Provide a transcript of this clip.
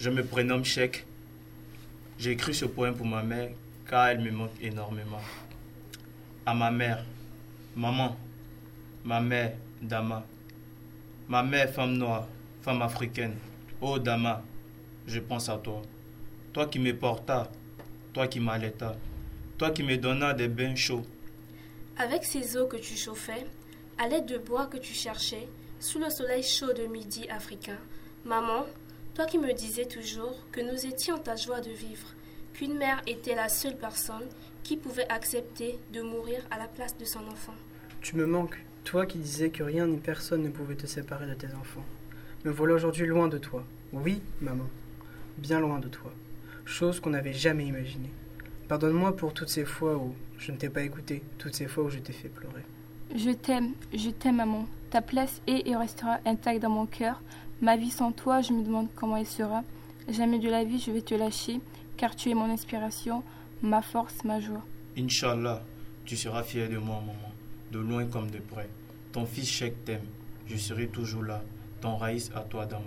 Je me prénomme Cheikh. J'ai écrit ce poème pour ma mère car elle me manque énormément. À ma mère, maman, ma mère, Dama. Ma mère, femme noire, femme africaine. Oh Dama, je pense à toi. Toi qui me portas, toi qui m'allaitas, toi qui me donnas des bains chauds. Avec ces eaux que tu chauffais, à l'aide de bois que tu cherchais, sous le soleil chaud de midi africain, maman, toi qui me disais toujours que nous étions ta joie de vivre, qu'une mère était la seule personne qui pouvait accepter de mourir à la place de son enfant. Tu me manques, toi qui disais que rien ni personne ne pouvait te séparer de tes enfants. Me voilà aujourd'hui loin de toi. Oui, maman, bien loin de toi. Chose qu'on n'avait jamais imaginée. Pardonne-moi pour toutes ces fois où je ne t'ai pas écouté, toutes ces fois où je t'ai fait pleurer. Je t'aime, je t'aime, maman. Ta place est et restera intacte dans mon cœur. Ma vie sans toi, je me demande comment elle sera. Jamais de la vie, je vais te lâcher, car tu es mon inspiration, ma force, ma joie. Inch'Allah, tu seras fier de moi, maman, de loin comme de près. Ton fils Cheikh t'aime. Je serai toujours là. Ton raïs à toi, Dama.